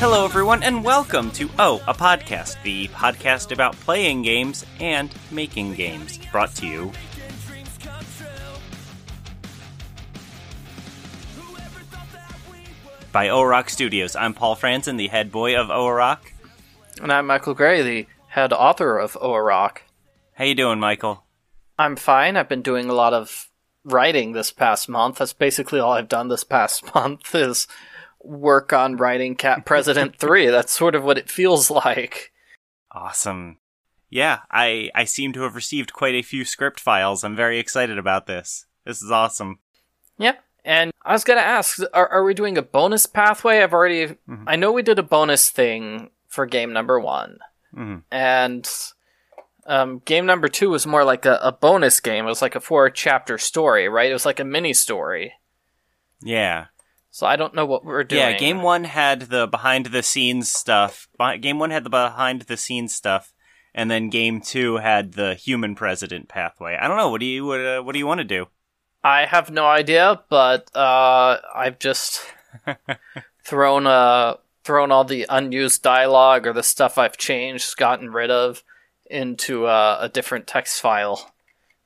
Hello, everyone, and welcome to Oh, a Podcast, the podcast about playing games and making games. Brought to you by Rock Studios. I'm Paul Franzen, the head boy of Rock. And I'm Michael Gray, the head author of Rock. How you doing, Michael? I'm fine. I've been doing a lot of writing this past month. That's basically all I've done this past month is work on writing Cat President 3. That's sort of what it feels like. Awesome. Yeah, I I seem to have received quite a few script files. I'm very excited about this. This is awesome. Yeah. And I was gonna ask, are, are we doing a bonus pathway? I've already, mm-hmm. I know we did a bonus thing for game number one, mm-hmm. and um, game number two was more like a, a bonus game. It was like a four chapter story, right? It was like a mini story. Yeah. So I don't know what we're doing. Yeah, game one had the behind the scenes stuff. Game one had the behind the scenes stuff, and then game two had the human president pathway. I don't know. What do you what, uh, what do you want to do? I have no idea, but uh, I've just thrown uh thrown all the unused dialogue or the stuff I've changed, gotten rid of, into uh, a different text file.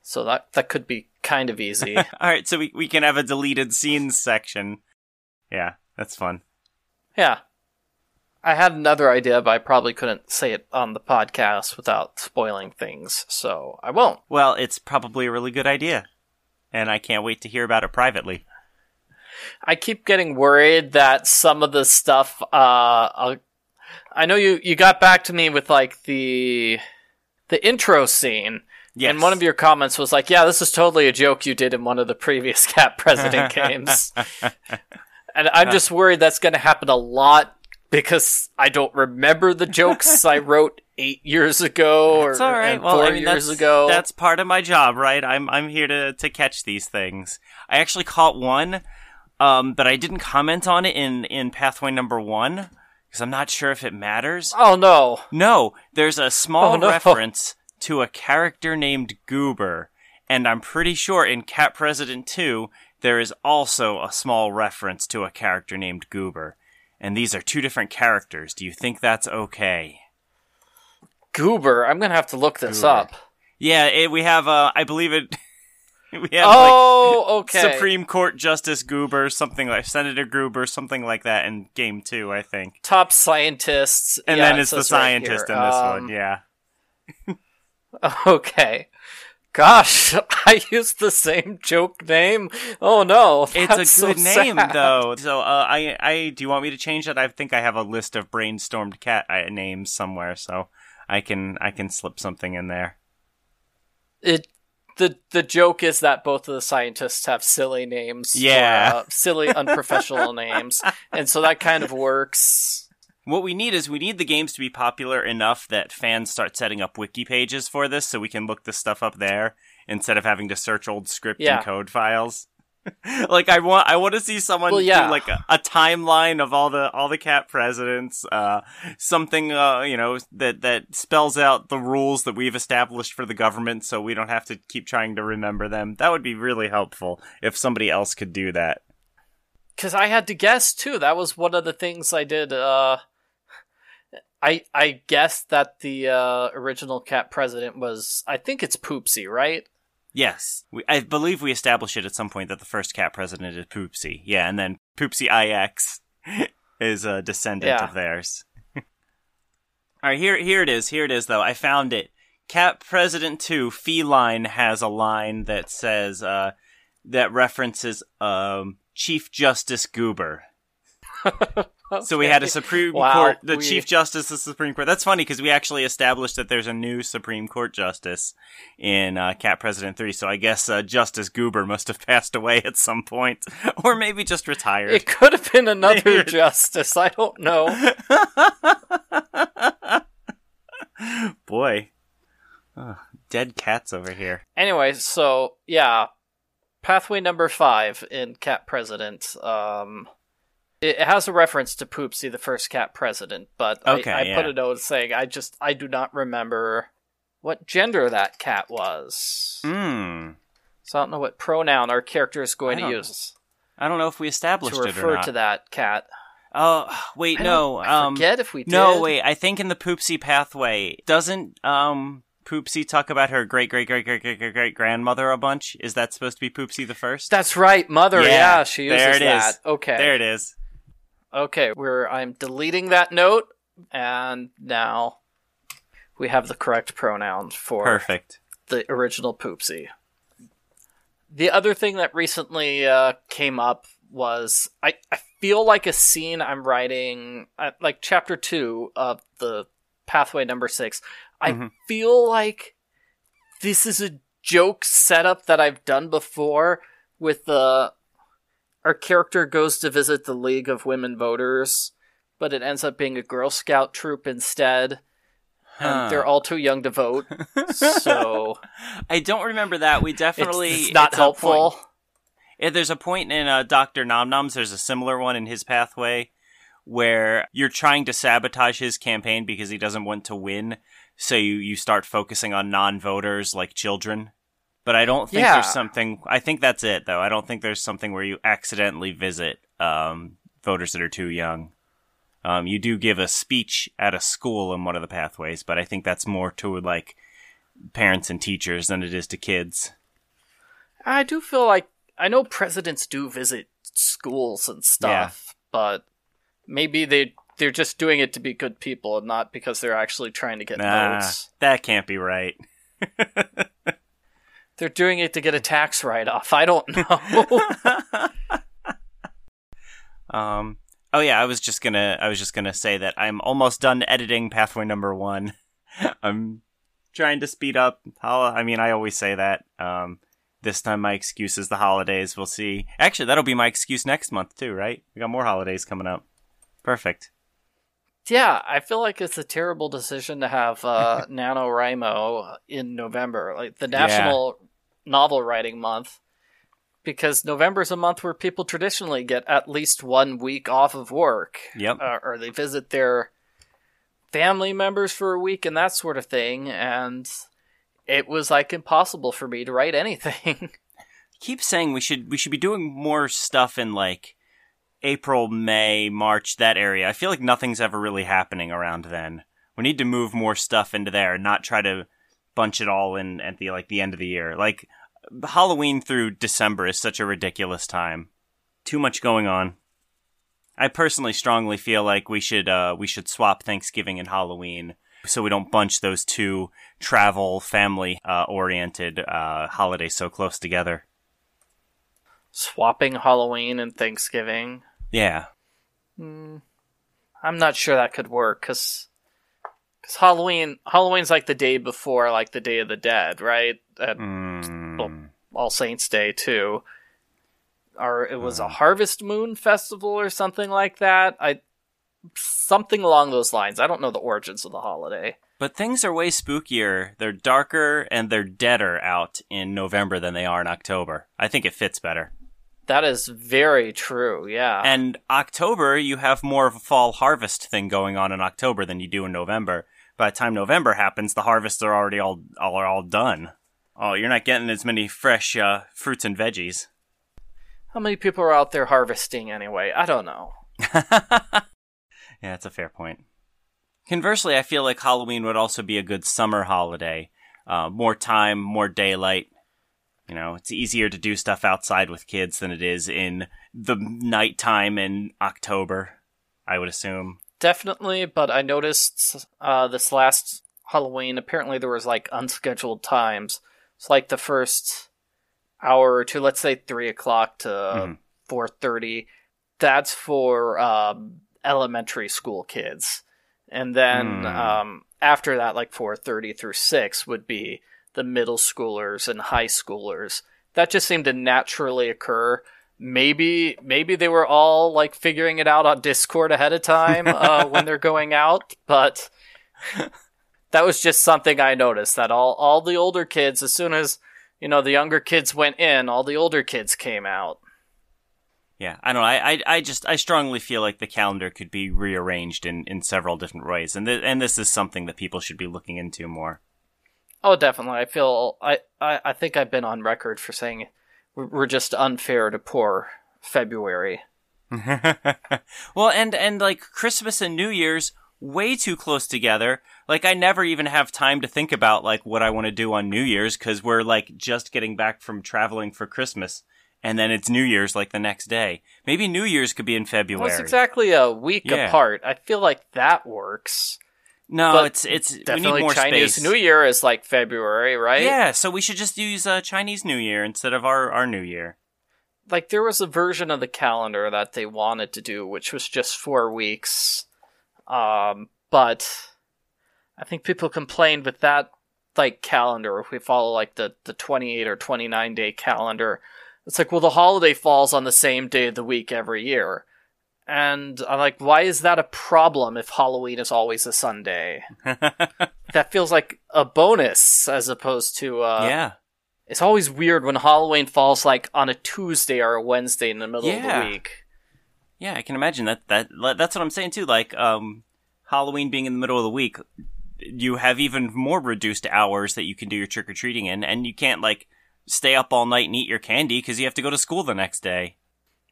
So that that could be kind of easy. all right, so we we can have a deleted scenes section. Yeah, that's fun. Yeah. I had another idea, but I probably couldn't say it on the podcast without spoiling things, so I won't. Well, it's probably a really good idea and I can't wait to hear about it privately. I keep getting worried that some of the stuff. Uh, I know you you got back to me with like the the intro scene. Yes. And one of your comments was like, "Yeah, this is totally a joke you did in one of the previous Cat President games." and I'm just worried that's going to happen a lot because I don't remember the jokes I wrote eight years ago or all right. well, four I mean, years ago. That's part of my job, right? I'm I'm here to to catch these things. I actually caught one, um, but I didn't comment on it in in pathway number one because I'm not sure if it matters. Oh no, no. There's a small oh, no. reference to a character named Goober, and I'm pretty sure in Cat President Two there is also a small reference to a character named Goober. And these are two different characters. Do you think that's okay? Goober. I'm gonna have to look this Goober. up. Yeah, it, we have. Uh, I believe it. we have. Oh, like, okay. Supreme Court Justice Goober, something like Senator Goober, something like that in game two, I think. Top scientists, and yeah, then it's the scientist right in this um, one. Yeah. okay. Gosh, I used the same joke name. Oh no, it's a good so name though. So, uh, I, I, do you want me to change that? I think I have a list of brainstormed cat uh, names somewhere. So, I can I can slip something in there. It the the joke is that both of the scientists have silly names. Yeah, or, uh, silly unprofessional names, and so that kind of works. What we need is we need the games to be popular enough that fans start setting up wiki pages for this, so we can look this stuff up there instead of having to search old script yeah. and code files. like I want I want to see someone well, yeah. do like a, a, timeline of all the all the cat presidents, uh, something uh, you know that that spells out the rules that we've established for the government, so we don't have to keep trying to remember them. That would be really helpful if somebody else could do that. Because I had to guess too. That was one of the things I did. Uh, I I guessed that the uh, original cat president was. I think it's Poopsie, right? Yes, we, I believe we established it at some point that the first cat president is Poopsie. Yeah, and then Poopsie IX is a descendant yeah. of theirs. All right, here here it is. Here it is, though. I found it. Cat President Two Feline has a line that says uh, that references um, Chief Justice Goober. Okay. So we had a Supreme wow, Court, the we... Chief Justice of the Supreme Court. That's funny because we actually established that there's a new Supreme Court justice in uh, Cat President 3. So I guess uh, Justice Goober must have passed away at some point, or maybe just retired. It could have been another justice. I don't know. Boy. Oh, dead cats over here. Anyway, so yeah, pathway number five in Cat President. Um, it has a reference to Poopsie, the first cat president, but okay, I, I yeah. put a note saying I just I do not remember what gender that cat was. Hmm. So I don't know what pronoun our character is going to use. I don't know if we established to refer to that cat. Oh wait, no. I um, forget if we did. No, wait. I think in the Poopsie pathway doesn't um Poopsie talk about her great great great great great great great grandmother a bunch? Is that supposed to be Poopsie the first? That's right, mother. Yeah, yeah she uses there it that. Is. Okay, there it is. Okay, where I'm deleting that note, and now we have the correct pronoun for perfect the original Poopsie. The other thing that recently uh, came up was I, I feel like a scene I'm writing, uh, like chapter two of the pathway number six. I mm-hmm. feel like this is a joke setup that I've done before with the our character goes to visit the League of Women Voters, but it ends up being a Girl Scout troop instead. Huh. And they're all too young to vote. so I don't remember that. We definitely it's, it's not it's helpful. There's a point in uh, Doctor Nom Noms. There's a similar one in his pathway where you're trying to sabotage his campaign because he doesn't want to win. So you you start focusing on non-voters like children but I don't think yeah. there's something. I think that's it, though. I don't think there's something where you accidentally visit um, voters that are too young. Um, you do give a speech at a school in one of the pathways, but I think that's more to like parents and teachers than it is to kids. I do feel like I know presidents do visit schools and stuff, yeah. but maybe they they're just doing it to be good people and not because they're actually trying to get nah, votes. That can't be right. They're doing it to get a tax write off. I don't know. um. Oh yeah, I was just gonna. I was just gonna say that I'm almost done editing pathway number one. I'm trying to speed up. I mean, I always say that. Um, this time my excuse is the holidays. We'll see. Actually, that'll be my excuse next month too, right? We got more holidays coming up. Perfect. Yeah, I feel like it's a terrible decision to have uh, NaNoWriMo in November, like the National yeah. Novel Writing Month, because November is a month where people traditionally get at least one week off of work. Yep. Uh, or they visit their family members for a week and that sort of thing, and it was like impossible for me to write anything. keep saying we should we should be doing more stuff in like April, May, March, that area. I feel like nothing's ever really happening around then. We need to move more stuff into there, and not try to bunch it all in at the like the end of the year. Like Halloween through December is such a ridiculous time. Too much going on. I personally strongly feel like we should uh, we should swap Thanksgiving and Halloween so we don't bunch those two travel family uh, oriented uh, holidays so close together. Swapping Halloween and Thanksgiving. Yeah. Mm, I'm not sure that could work because because Halloween Halloween's like the day before like the Day of the Dead, right? At, mm. well, All Saints Day too. Or it was uh. a Harvest Moon festival or something like that. I something along those lines. I don't know the origins of the holiday. But things are way spookier. They're darker and they're deader out in November than they are in October. I think it fits better. That is very true, yeah. And October, you have more of a fall harvest thing going on in October than you do in November. By the time November happens, the harvests are already all, all are all done. Oh, you're not getting as many fresh uh, fruits and veggies. How many people are out there harvesting anyway? I don't know. yeah, that's a fair point. Conversely, I feel like Halloween would also be a good summer holiday. Uh, more time, more daylight, you know, it's easier to do stuff outside with kids than it is in the nighttime in October, I would assume. Definitely, but I noticed uh, this last Halloween, apparently there was like unscheduled times. It's like the first hour or two, let's say three o'clock to mm-hmm. four thirty. That's for um, elementary school kids, and then mm. um, after that, like four thirty through six would be the middle schoolers and high schoolers. That just seemed to naturally occur. Maybe maybe they were all like figuring it out on Discord ahead of time uh, when they're going out, but that was just something I noticed that all all the older kids as soon as you know the younger kids went in, all the older kids came out. Yeah, I don't know. I, I, I just I strongly feel like the calendar could be rearranged in, in several different ways, and th- and this is something that people should be looking into more. Oh, definitely. I feel I, I, I think I've been on record for saying we're just unfair to poor February. well, and and like Christmas and New Year's way too close together. Like I never even have time to think about like what I want to do on New Year's cuz we're like just getting back from traveling for Christmas and then it's New Year's like the next day. Maybe New Year's could be in February. Well, it's exactly a week yeah. apart. I feel like that works. No, but it's it's definitely Chinese space. New Year is like February, right? Yeah, so we should just use uh, Chinese New Year instead of our our New Year. Like there was a version of the calendar that they wanted to do, which was just four weeks, um, but I think people complained with that like calendar. If we follow like the the twenty eight or twenty nine day calendar, it's like well the holiday falls on the same day of the week every year. And I'm like, why is that a problem if Halloween is always a Sunday? that feels like a bonus as opposed to uh Yeah. It's always weird when Halloween falls like on a Tuesday or a Wednesday in the middle yeah. of the week. Yeah, I can imagine that that that's what I'm saying too. Like um Halloween being in the middle of the week, you have even more reduced hours that you can do your trick or treating in, and you can't like stay up all night and eat your candy because you have to go to school the next day.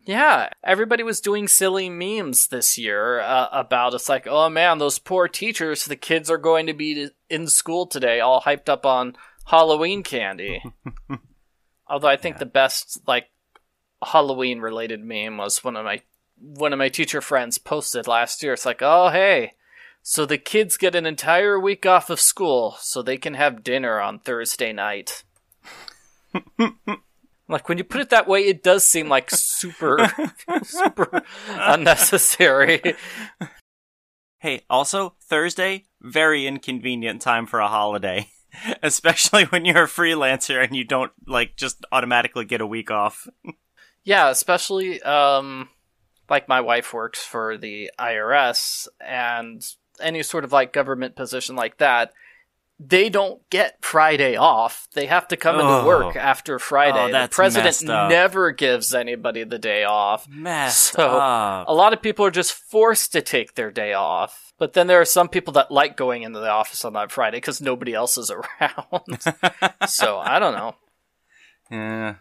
Yeah, everybody was doing silly memes this year uh, about it's like, oh man, those poor teachers, the kids are going to be in school today, all hyped up on Halloween candy. Although I think yeah. the best like Halloween related meme was one of my one of my teacher friends posted last year. It's like, oh hey, so the kids get an entire week off of school so they can have dinner on Thursday night. Like when you put it that way, it does seem like super, super unnecessary. Hey, also Thursday, very inconvenient time for a holiday, especially when you're a freelancer and you don't like just automatically get a week off. yeah, especially um, like my wife works for the IRS and any sort of like government position like that they don't get Friday off. They have to come oh. into work oh. after Friday. Oh, the president never gives anybody the day off. Messed so up. a lot of people are just forced to take their day off. But then there are some people that like going into the office on that Friday because nobody else is around. so I don't know. Yeah,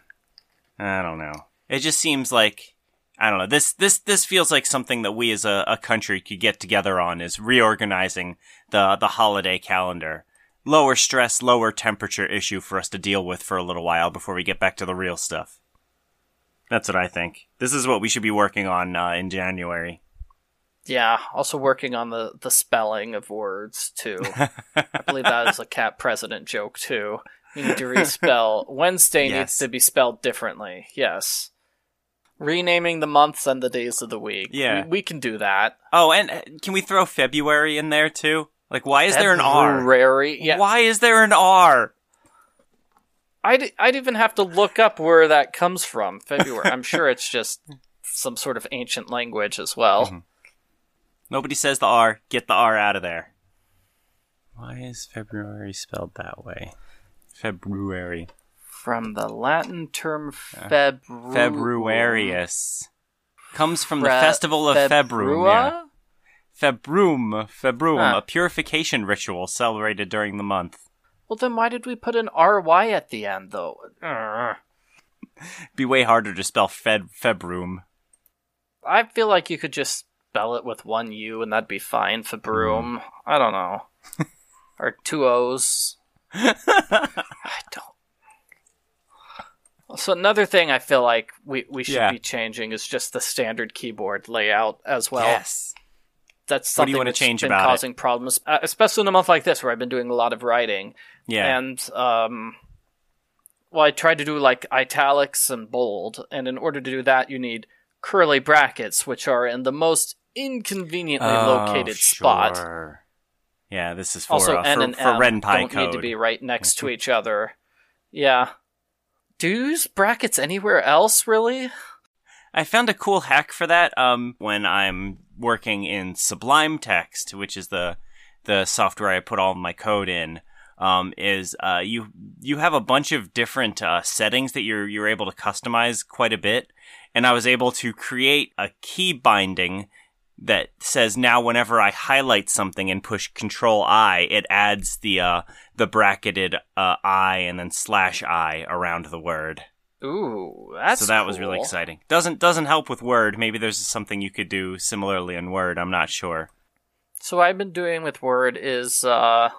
I don't know. It just seems like I don't know. This this this feels like something that we as a, a country could get together on is reorganizing the the holiday calendar lower stress, lower temperature issue for us to deal with for a little while before we get back to the real stuff. That's what I think. This is what we should be working on uh, in January. Yeah, also working on the, the spelling of words too. I believe that is a cat president joke too. You need to respell. Wednesday yes. needs to be spelled differently. Yes. Renaming the months and the days of the week. Yeah. We, we can do that. Oh, and uh, can we throw February in there too? Like, why is there an R? February. Yeah. Why is there an R? I'd I'd even have to look up where that comes from. February. I'm sure it's just some sort of ancient language as well. Mm-hmm. Nobody says the R. Get the R out of there. Why is February spelled that way? February. From the Latin term febru- Februarius. Comes from the festival of Februum. Yeah. Februm, Februm, huh. a purification ritual celebrated during the month. Well, then why did we put an RY at the end, though? Be way harder to spell Fed Februm. I feel like you could just spell it with one U and that'd be fine. Februm. Mm. I don't know. or two O's. I don't. So another thing I feel like we, we should yeah. be changing is just the standard keyboard layout as well. Yes that's something what do you want to change been about causing it? problems, uh, especially in a month like this where I've been doing a lot of writing. Yeah, and um, well, I tried to do like italics and bold, and in order to do that, you need curly brackets, which are in the most inconveniently oh, located sure. spot. Yeah, this is for also uh, N for, and for M Ren'Py don't code. need to be right next to each other. Yeah. Do you use brackets anywhere else, really? I found a cool hack for that um, when I'm working in Sublime Text, which is the the software I put all my code in. Um, is uh, you you have a bunch of different uh, settings that you're you're able to customize quite a bit, and I was able to create a key binding that says now whenever I highlight something and push Control I, it adds the uh, the bracketed uh, I and then slash I around the word. Ooh, that's so that cool. was really exciting. Doesn't doesn't help with Word. Maybe there's something you could do similarly in Word. I'm not sure. So what I've been doing with Word is uh,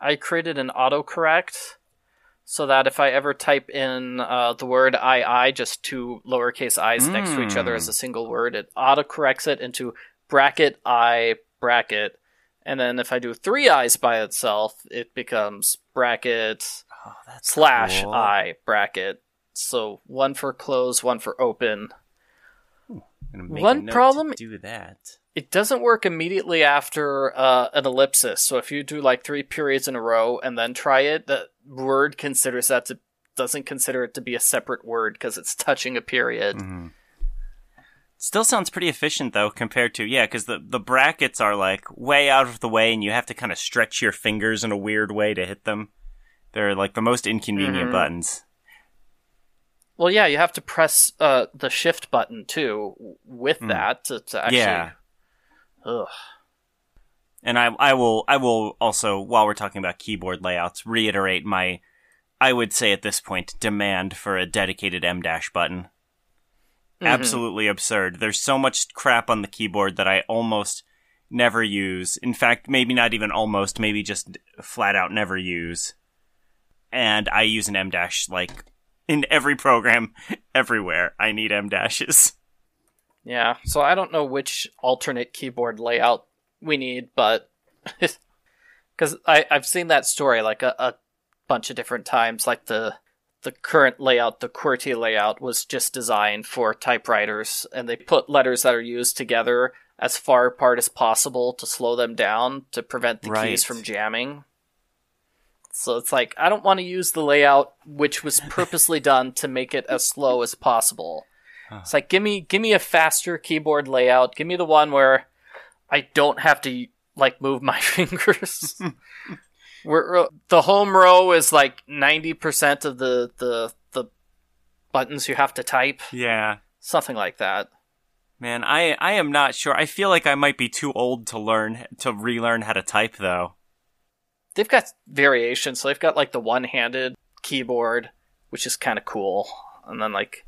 I created an autocorrect so that if I ever type in uh, the word "ii," just two lowercase i's mm. next to each other as a hmm. single word, it autocorrects it into bracket i bracket, and then if I do three i's by itself, it becomes bracket oh, slash cool. i bracket. So one for close, one for open. One problem do that. It doesn't work immediately after uh, an ellipsis. So if you do like three periods in a row and then try it, the word considers that to doesn't consider it to be a separate word because it's touching a period. Mm-hmm. Still sounds pretty efficient though compared to yeah, because the the brackets are like way out of the way, and you have to kind of stretch your fingers in a weird way to hit them. They're like the most inconvenient mm-hmm. buttons. Well, yeah, you have to press uh, the shift button too with mm. that to, to actually yeah. Ugh. And I I will I will also while we're talking about keyboard layouts reiterate my I would say at this point demand for a dedicated em dash button. Mm-hmm. Absolutely absurd. There's so much crap on the keyboard that I almost never use. In fact, maybe not even almost, maybe just flat out never use. And I use an em dash like in every program everywhere. I need em dashes. Yeah, so I don't know which alternate keyboard layout we need, but because I've seen that story like a, a, bunch of different times. Like the the current layout, the QWERTY layout, was just designed for typewriters, and they put letters that are used together as far apart as possible to slow them down to prevent the right. keys from jamming. So it's like I don't want to use the layout which was purposely done to make it as slow as possible. It's like give me give me a faster keyboard layout. Give me the one where I don't have to like move my fingers. where uh, the home row is like ninety percent of the the the buttons you have to type. Yeah, something like that. Man, I I am not sure. I feel like I might be too old to learn to relearn how to type though. They've got variations. So they've got like the one-handed keyboard, which is kind of cool, and then like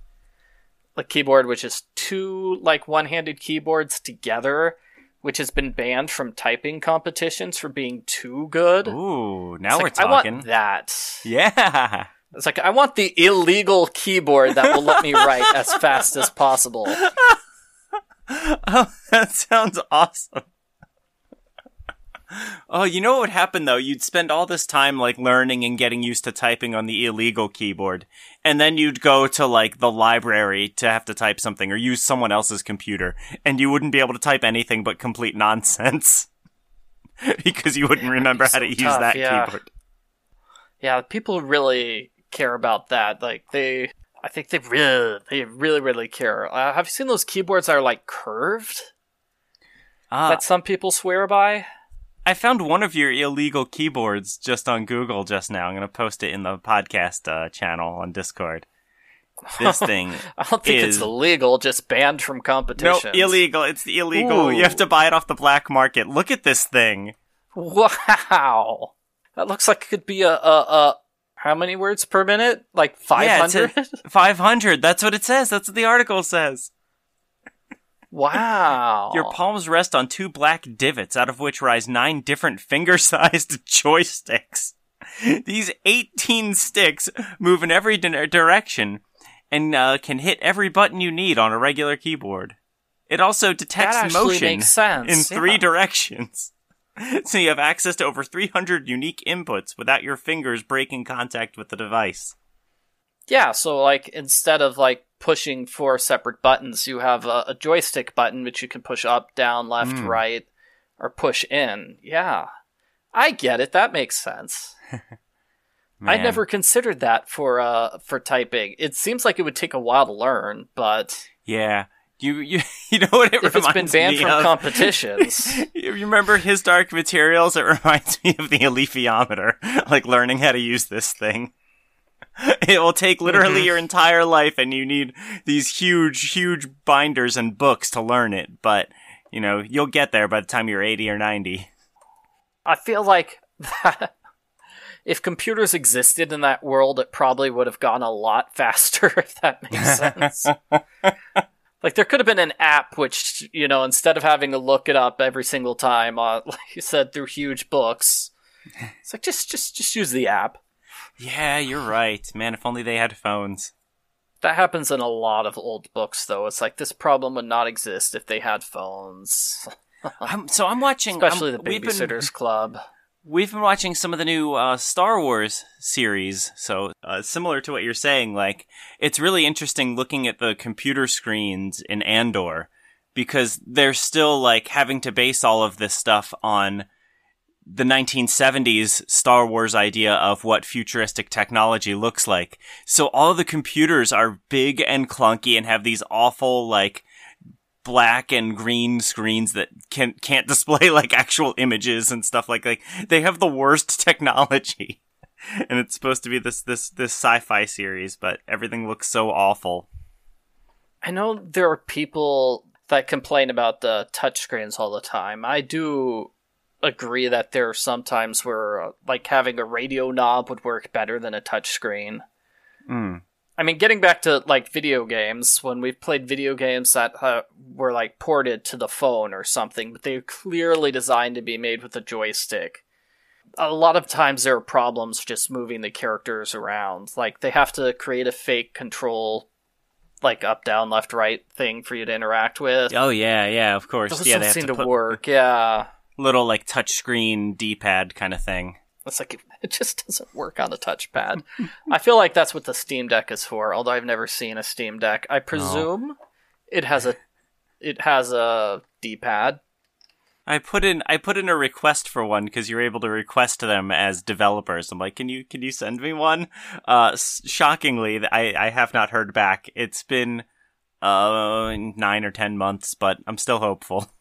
a keyboard which is two like one-handed keyboards together which has been banned from typing competitions for being too good. Ooh, now it's we're like, talking. I want that. Yeah. It's like I want the illegal keyboard that will let me write as fast as possible. oh, that sounds awesome. Oh, you know what would happen though? You'd spend all this time like learning and getting used to typing on the illegal keyboard. And then you'd go to like the library to have to type something or use someone else's computer and you wouldn't be able to type anything but complete nonsense. because you wouldn't remember how to use that yeah. keyboard. Yeah, people really care about that. Like they I think they really they really really care. Uh, have you seen those keyboards that are like curved? Uh, that some people swear by? I found one of your illegal keyboards just on Google just now. I'm going to post it in the podcast uh, channel on Discord. This thing. I don't think is... it's illegal, just banned from competition. No, illegal. It's illegal. Ooh. You have to buy it off the black market. Look at this thing. Wow. That looks like it could be a, a, a how many words per minute? Like 500? Yeah, 500. That's what it says. That's what the article says. Wow. Your palms rest on two black divots, out of which rise nine different finger sized joysticks. These 18 sticks move in every di- direction and uh, can hit every button you need on a regular keyboard. It also detects motion in three yeah. directions. So you have access to over 300 unique inputs without your fingers breaking contact with the device. Yeah, so like instead of like pushing four separate buttons. You have a, a joystick button which you can push up, down, left, mm. right, or push in. Yeah, I get it. That makes sense. I never considered that for uh for typing. It seems like it would take a while to learn, but yeah. You you you know what it if it's been banned from of? competitions. you remember his dark materials? It reminds me of the alethiometer, like learning how to use this thing. it will take literally mm-hmm. your entire life and you need these huge, huge binders and books to learn it. But, you know, you'll get there by the time you're 80 or 90. I feel like that if computers existed in that world, it probably would have gone a lot faster, if that makes sense. like, there could have been an app which, you know, instead of having to look it up every single time, uh, like you said, through huge books, it's like, just, just, just use the app. Yeah, you're right. Man, if only they had phones. That happens in a lot of old books, though. It's like this problem would not exist if they had phones. I'm, so I'm watching, especially I'm, the Babysitters been, Club. We've been watching some of the new uh, Star Wars series, so uh, similar to what you're saying, like it's really interesting looking at the computer screens in Andor because they're still like having to base all of this stuff on the 1970s Star Wars idea of what futuristic technology looks like. So all the computers are big and clunky and have these awful like black and green screens that can can't display like actual images and stuff like like they have the worst technology. and it's supposed to be this this this sci-fi series, but everything looks so awful. I know there are people that complain about the touchscreens all the time. I do agree that there are sometimes where uh, like having a radio knob would work better than a touchscreen. Mm. I mean, getting back to like video games, when we've played video games that uh, were like ported to the phone or something, but they're clearly designed to be made with a joystick. A lot of times there are problems just moving the characters around. Like they have to create a fake control, like up, down, left, right thing for you to interact with. Oh yeah, yeah, of course. Those yeah, don't seem to, to work. Yeah, little like touchscreen D-pad kind of thing. It's like it just doesn't work on a touchpad. I feel like that's what the Steam Deck is for. Although I've never seen a Steam Deck, I presume it has a it has a D-pad. I put in I put in a request for one because you're able to request them as developers. I'm like, can you can you send me one? Uh, shockingly, I I have not heard back. It's been uh nine or ten months, but I'm still hopeful.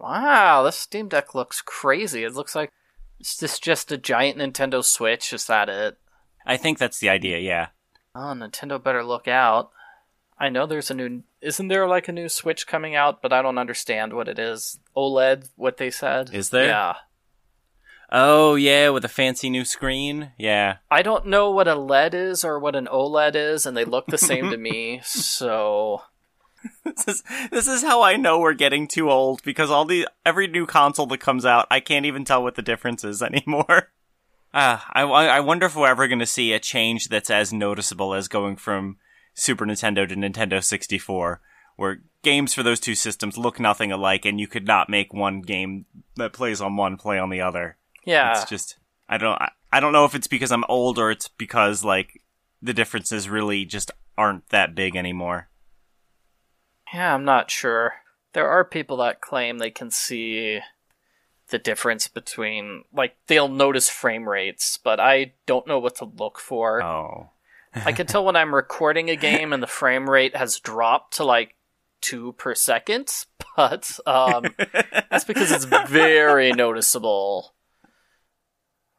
Wow, this Steam Deck looks crazy. It looks like is this just a giant Nintendo Switch? Is that it? I think that's the idea, yeah. Oh, Nintendo better look out. I know there's a new. Isn't there like a new Switch coming out, but I don't understand what it is. OLED, what they said. Is there? Yeah. Oh, yeah, with a fancy new screen? Yeah. I don't know what a LED is or what an OLED is, and they look the same to me, so this is this is how I know we're getting too old because all the every new console that comes out, I can't even tell what the difference is anymore. Uh, I I wonder if we're ever going to see a change that's as noticeable as going from Super Nintendo to Nintendo 64, where games for those two systems look nothing alike, and you could not make one game that plays on one play on the other. Yeah, it's just I don't I, I don't know if it's because I'm old or it's because like the differences really just aren't that big anymore. Yeah, I'm not sure. There are people that claim they can see the difference between like they'll notice frame rates, but I don't know what to look for. Oh. I can tell when I'm recording a game and the frame rate has dropped to like two per second, but um, that's because it's very noticeable.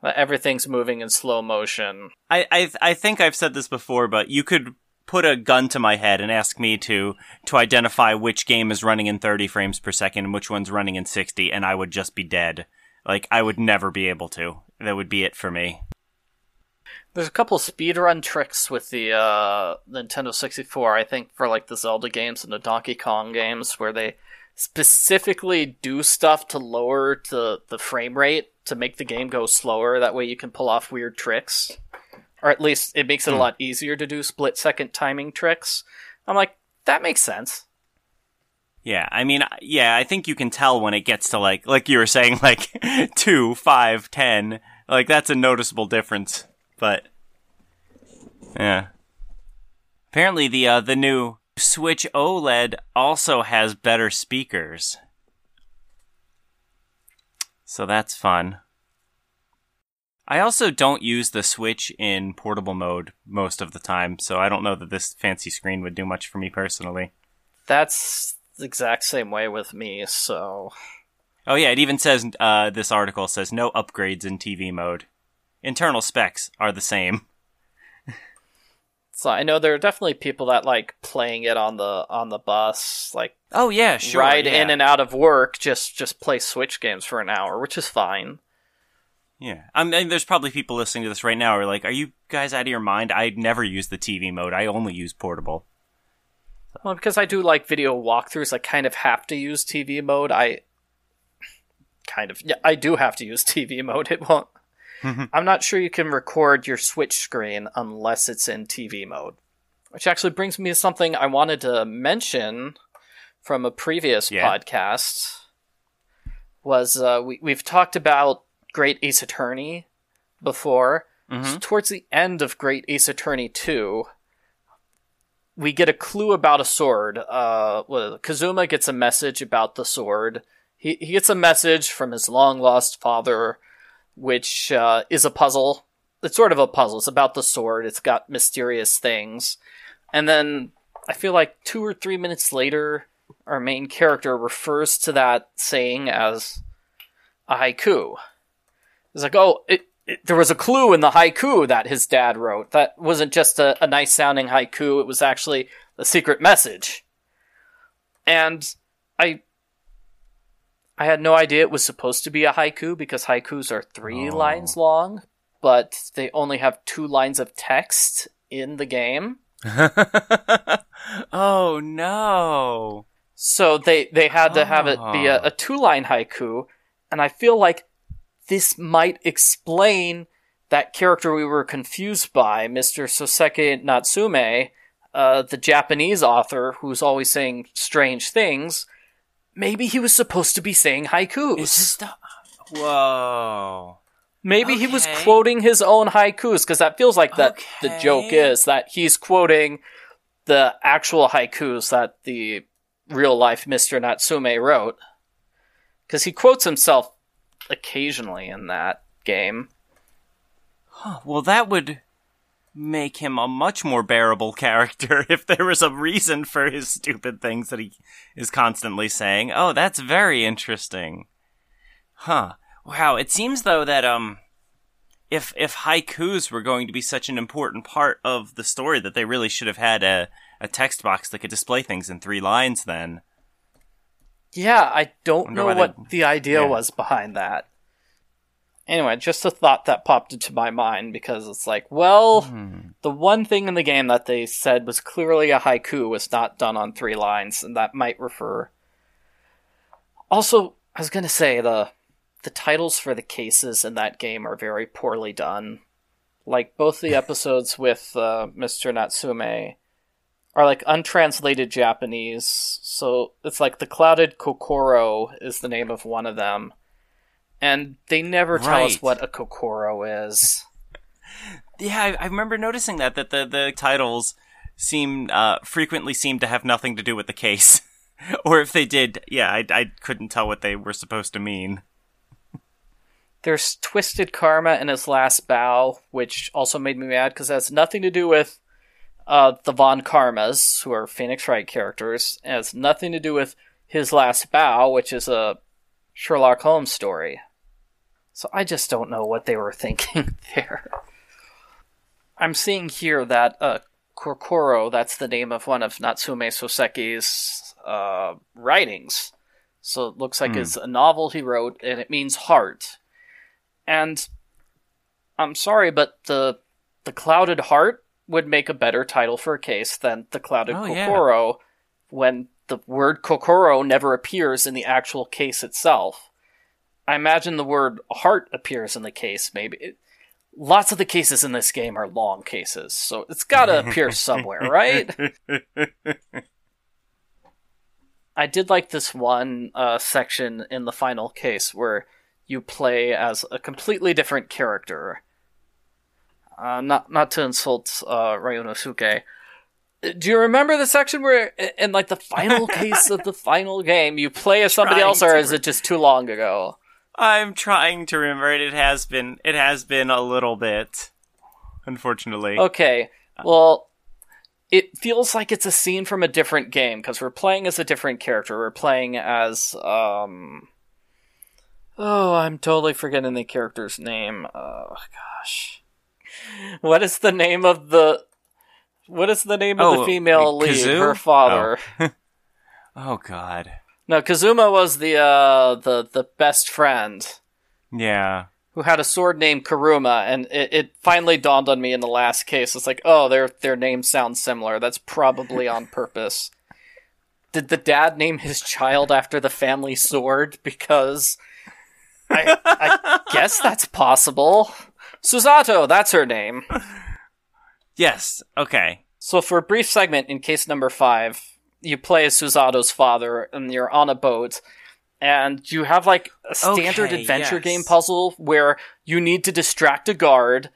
Everything's moving in slow motion. I, I I think I've said this before, but you could put a gun to my head and ask me to to identify which game is running in 30 frames per second and which one's running in 60 and I would just be dead. Like I would never be able to. That would be it for me. There's a couple speedrun tricks with the uh, Nintendo 64, I think, for like the Zelda games and the Donkey Kong games, where they specifically do stuff to lower to the frame rate to make the game go slower. That way you can pull off weird tricks or at least it makes it a hmm. lot easier to do split second timing tricks. I'm like, that makes sense. Yeah, I mean, yeah, I think you can tell when it gets to like, like you were saying, like two, five, ten. Like that's a noticeable difference. But yeah, apparently the uh, the new Switch OLED also has better speakers, so that's fun. I also don't use the Switch in portable mode most of the time, so I don't know that this fancy screen would do much for me personally. That's the exact same way with me, so. Oh, yeah, it even says uh, this article says no upgrades in TV mode. Internal specs are the same. so I know there are definitely people that like playing it on the on the bus, like oh yeah, sure, ride yeah. in and out of work, just just play Switch games for an hour, which is fine. Yeah, I mean, there's probably people listening to this right now who are like, "Are you guys out of your mind? I never use the TV mode. I only use portable." Well, because I do like video walkthroughs, I kind of have to use TV mode. I kind of yeah, I do have to use TV mode. It won't. I'm not sure you can record your Switch screen unless it's in TV mode. Which actually brings me to something I wanted to mention from a previous yeah. podcast. Was uh, we we've talked about Great Ace Attorney before. Mm-hmm. So towards the end of Great Ace Attorney 2, we get a clue about a sword. Uh, well, Kazuma gets a message about the sword. He, he gets a message from his long lost father, which uh, is a puzzle. It's sort of a puzzle. It's about the sword. It's got mysterious things. And then I feel like two or three minutes later, our main character refers to that saying as a haiku. It's like, oh, it, it, there was a clue in the haiku that his dad wrote. That wasn't just a, a nice sounding haiku, it was actually a secret message. And I I had no idea it was supposed to be a haiku because haikus are three oh. lines long, but they only have two lines of text in the game. oh no. So they, they had to have it be a, oh. a two line haiku, and I feel like this might explain that character we were confused by, Mr. Soseki Natsume, uh, the Japanese author who's always saying strange things. Maybe he was supposed to be saying haikus. Is the... Whoa. Maybe okay. he was quoting his own haikus because that feels like that okay. the joke is that he's quoting the actual haikus that the real life Mr. Natsume wrote. Because he quotes himself occasionally in that game. Well, that would make him a much more bearable character if there was a reason for his stupid things that he is constantly saying. Oh, that's very interesting. Huh. Wow, it seems though that um if if haikus were going to be such an important part of the story that they really should have had a a text box that could display things in three lines then. Yeah, I don't know what the idea yeah. was behind that. Anyway, just a thought that popped into my mind because it's like, well, mm. the one thing in the game that they said was clearly a haiku was not done on three lines, and that might refer. Also, I was gonna say the the titles for the cases in that game are very poorly done. Like both the episodes with uh, Mr. Natsume are like untranslated Japanese. So it's like the Clouded Kokoro is the name of one of them. And they never tell right. us what a Kokoro is. yeah, I, I, remember noticing that that the the titles seem uh, frequently seem to have nothing to do with the case. or if they did, yeah, I, I couldn't tell what they were supposed to mean. There's Twisted Karma in his last bow, which also made me mad because it has nothing to do with uh, the Von Karmas, who are Phoenix Wright characters, has nothing to do with his last bow, which is a Sherlock Holmes story. So I just don't know what they were thinking there. I'm seeing here that uh, Kokoro, that's the name of one of Natsume Soseki's uh, writings. So it looks like mm. it's a novel he wrote, and it means heart. And I'm sorry, but the the clouded heart would make a better title for a case than the Clouded oh, Kokoro yeah. when the word Kokoro never appears in the actual case itself. I imagine the word heart appears in the case, maybe. It, lots of the cases in this game are long cases, so it's gotta appear somewhere, right? I did like this one uh, section in the final case where you play as a completely different character uh, not not to insult uh, Ryunosuke. Do you remember the section where, in like the final case of the final game, you play as somebody else, or is it just too long ago? I'm trying to remember it. It has been. It has been a little bit, unfortunately. Okay. Well, it feels like it's a scene from a different game because we're playing as a different character. We're playing as um. Oh, I'm totally forgetting the character's name. Oh gosh what is the name of the what is the name oh, of the oh, female lead? Her father. Oh. oh. god. No, Kazuma was the uh the the best friend. Yeah. who had a sword named Karuma, and it, it finally dawned on me in the last case. It's like, oh, their their names sound similar. That's probably on purpose. Did the dad name his child after the family sword? Because I, I guess that's possible. Susato, that's her name. Yes. Okay. So for a brief segment in case number five, you play as Susato's father, and you're on a boat and you have like a standard okay, adventure yes. game puzzle where you need to distract a guard.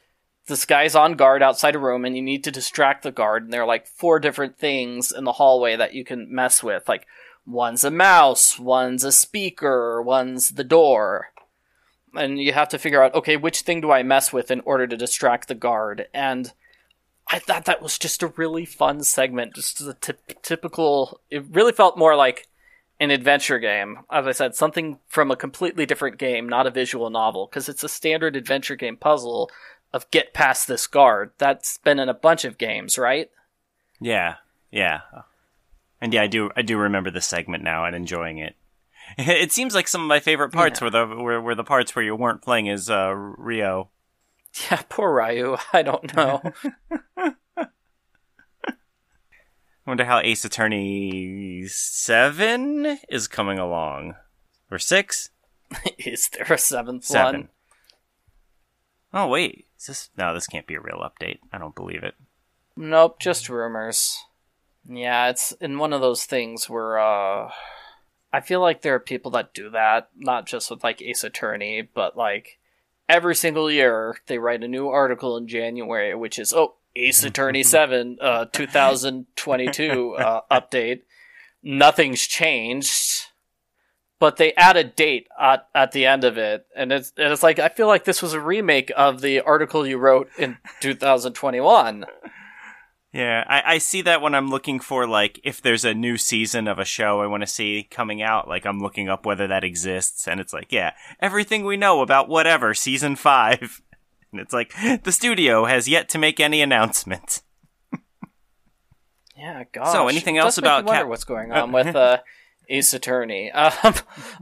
This guy's on guard outside a room, and you need to distract the guard. And there are like four different things in the hallway that you can mess with. Like one's a mouse, one's a speaker, one's the door. And you have to figure out, okay, which thing do I mess with in order to distract the guard? And I thought that was just a really fun segment, just a t- typical. It really felt more like an adventure game. As I said, something from a completely different game, not a visual novel, because it's a standard adventure game puzzle of get past this guard. That's been in a bunch of games, right? Yeah, yeah, and yeah, I do. I do remember the segment now and enjoying it. It seems like some of my favorite parts yeah. were the were, were the parts where you weren't playing as uh, Ryu. Yeah, poor Ryu. I don't know. I wonder how Ace Attorney 7 is coming along. Or 6? is there a seventh Seven. one? Oh, wait. Is this. No, this can't be a real update. I don't believe it. Nope, just rumors. Yeah, it's in one of those things where, uh. I feel like there are people that do that, not just with like Ace Attorney, but like every single year they write a new article in January, which is, oh, Ace Attorney 7 uh, 2022 uh, update. Nothing's changed, but they add a date at, at the end of it. And it's, and it's like, I feel like this was a remake of the article you wrote in 2021. Yeah, I, I see that when I'm looking for like if there's a new season of a show I want to see coming out. Like I'm looking up whether that exists, and it's like, yeah, everything we know about whatever season five. And it's like, the studio has yet to make any announcement. yeah, gosh. So, anything else about Cap- what's going on with uh, Ace Attorney? Um,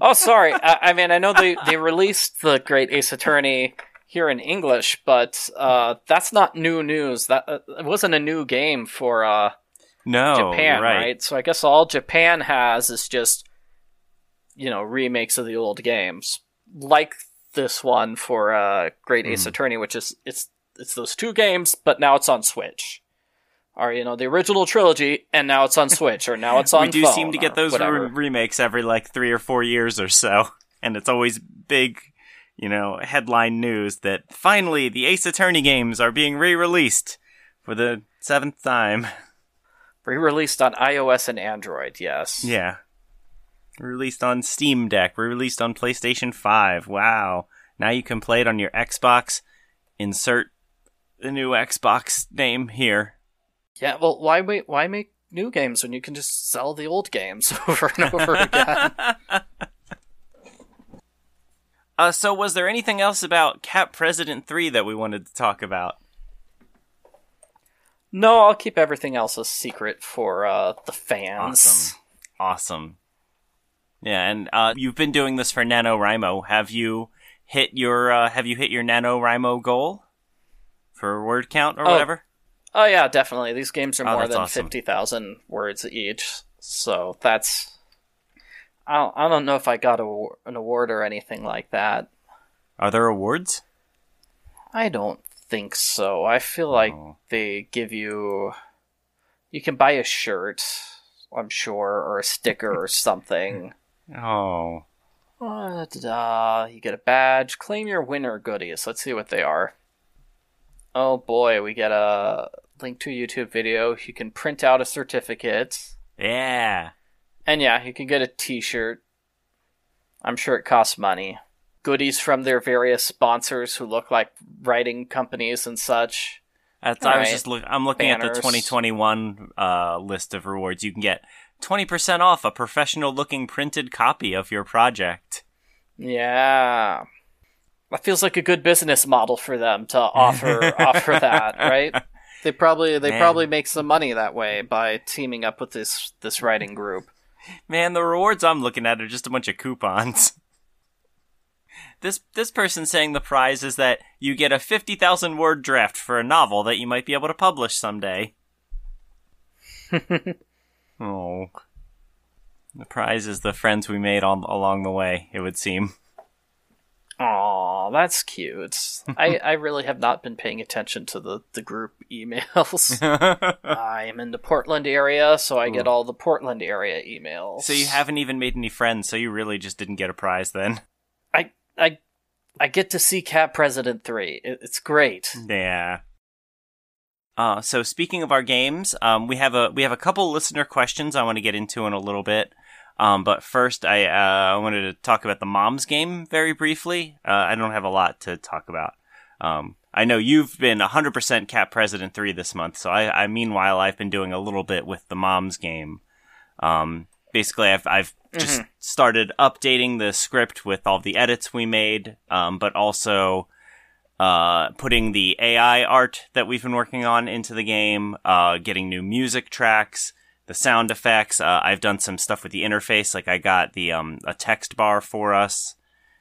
oh, sorry. I, I, mean, I know they, they released the Great Ace Attorney here in English, but uh, that's not new news. That uh, it wasn't a new game for uh, no Japan, right. right? So I guess all Japan has is just you know remakes of the old games, like this one for uh, Great Ace mm. Attorney, which is it's it's those two games, but now it's on Switch. Or you know the original trilogy, and now it's on Switch, or now it's on. we do seem to get those re- remakes every like three or four years or so, and it's always big, you know, headline news that finally the Ace Attorney games are being re-released for the seventh time. Re-released on iOS and Android, yes. Yeah, Released on Steam Deck, Re-released on PlayStation 5. Wow. Now you can play it on your Xbox. Insert the new Xbox name here. Yeah, well, why wait, why make new games when you can just sell the old games over and over again? uh, so was there anything else about Cat President 3 that we wanted to talk about? No, I'll keep everything else a secret for uh, the fans. Awesome. Awesome. Yeah, and uh, you've been doing this for NaNoWriMo. Have you hit your uh, Have you hit your NaNoWriMo goal for word count or oh. whatever? Oh yeah, definitely. These games are oh, more than awesome. fifty thousand words each, so that's. I don't, I don't know if I got a, an award or anything like that. Are there awards? I don't think so. I feel like oh. they give you. You can buy a shirt, I'm sure, or a sticker or something. Oh. Uh. You get a badge. Claim your winner goodies. Let's see what they are. Oh boy, we get a link to a YouTube video. You can print out a certificate. Yeah. And yeah, you can get a t shirt. I'm sure it costs money. Goodies from their various sponsors who look like writing companies and such. I was just look, I'm looking Banners. at the 2021 uh, list of rewards. You can get 20% off a professional looking printed copy of your project. Yeah. That feels like a good business model for them to offer offer that, right? They probably they Man. probably make some money that way by teaming up with this this writing group. Man, the rewards I'm looking at are just a bunch of coupons. this this person saying the prize is that you get a fifty thousand word draft for a novel that you might be able to publish someday. oh, the prize is the friends we made all, along the way. It would seem. Aw, that's cute. I, I really have not been paying attention to the, the group emails. I am in the Portland area, so I get all the Portland area emails. So you haven't even made any friends, so you really just didn't get a prize then. I I I get to see Cat President 3. It, it's great. Yeah. Uh, so speaking of our games, um, we have a we have a couple listener questions I want to get into in a little bit. Um, but first, I uh, wanted to talk about the Moms game very briefly. Uh, I don't have a lot to talk about. Um, I know you've been 100% Cat President 3 this month, so I, I meanwhile, I've been doing a little bit with the Moms game. Um, basically, I've, I've just mm-hmm. started updating the script with all the edits we made, um, but also uh, putting the AI art that we've been working on into the game, uh, getting new music tracks, the sound effects. Uh, I've done some stuff with the interface, like I got the um, a text bar for us,